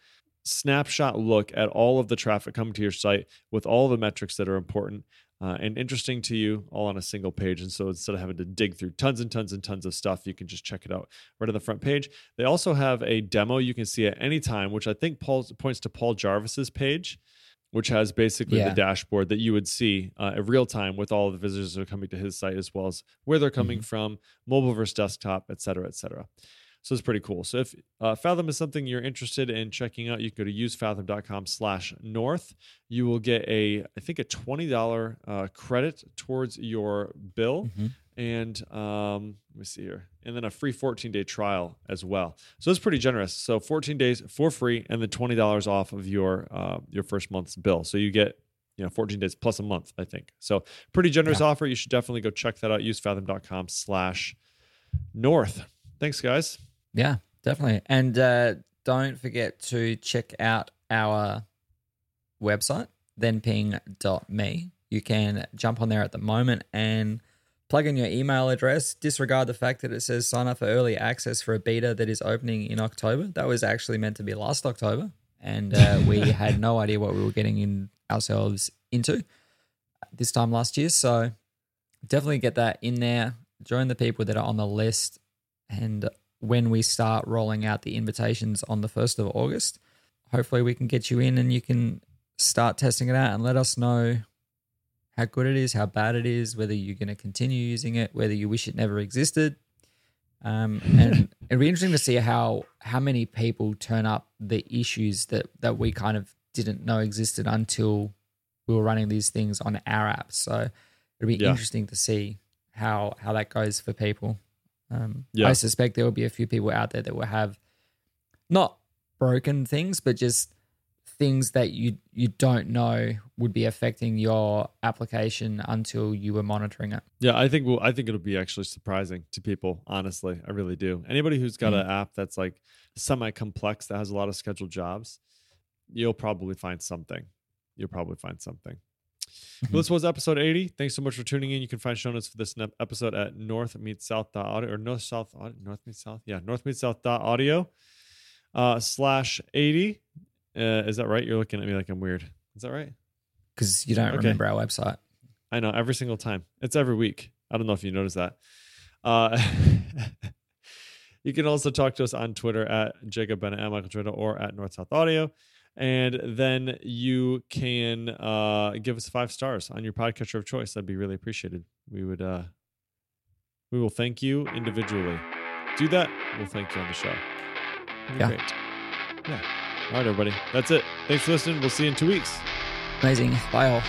snapshot look at all of the traffic coming to your site with all the metrics that are important uh, and interesting to you all on a single page. And so instead of having to dig through tons and tons and tons of stuff, you can just check it out right on the front page. They also have a demo you can see at any time, which I think Paul, points to Paul Jarvis's page, which has basically yeah. the dashboard that you would see uh, in real time with all the visitors that are coming to his site, as well as where they're coming mm-hmm. from, mobile versus desktop, et cetera, et cetera. So it's pretty cool. So if uh, Fathom is something you're interested in checking out, you can go to usefathom.com slash north. You will get a, I think a $20 uh, credit towards your bill. Mm-hmm. And um, let me see here. And then a free 14 day trial as well. So it's pretty generous. So 14 days for free and then $20 off of your, uh, your first month's bill. So you get you know 14 days plus a month i think so pretty generous yeah. offer you should definitely go check that out usefathom.com slash north thanks guys yeah, definitely. And uh, don't forget to check out our website, thenping.me. You can jump on there at the moment and plug in your email address. Disregard the fact that it says sign up for early access for a beta that is opening in October. That was actually meant to be last October, and uh, we had no idea what we were getting in ourselves into this time last year. So definitely get that in there. Join the people that are on the list, and when we start rolling out the invitations on the 1st of August. Hopefully, we can get you in and you can start testing it out and let us know how good it is, how bad it is, whether you're going to continue using it, whether you wish it never existed. Um, and it'd be interesting to see how how many people turn up the issues that that we kind of didn't know existed until we were running these things on our apps. So it'd be yeah. interesting to see how how that goes for people. Um, yeah. I suspect there will be a few people out there that will have not broken things, but just things that you you don't know would be affecting your application until you were monitoring it. Yeah, I think well, I think it'll be actually surprising to people. Honestly, I really do. Anybody who's got mm. an app that's like semi complex that has a lot of scheduled jobs, you'll probably find something. You'll probably find something. Mm-hmm. this was episode 80. Thanks so much for tuning in. You can find show notes for this episode at north meet south audio or north south north meet south. Yeah, north meet south audio uh, slash 80. Uh, is that right? You're looking at me like I'm weird. Is that right? Because you don't okay. remember our website. I know every single time. It's every week. I don't know if you noticed that. Uh, you can also talk to us on Twitter at Jacob Bennett at Michael Twitter or at North South Audio and then you can uh, give us five stars on your podcatcher of choice. That'd be really appreciated. We would, uh, we will thank you individually. Do that. We'll thank you on the show. Yeah. Great. Yeah. All right, everybody. That's it. Thanks for listening. We'll see you in two weeks. Amazing. Bye all.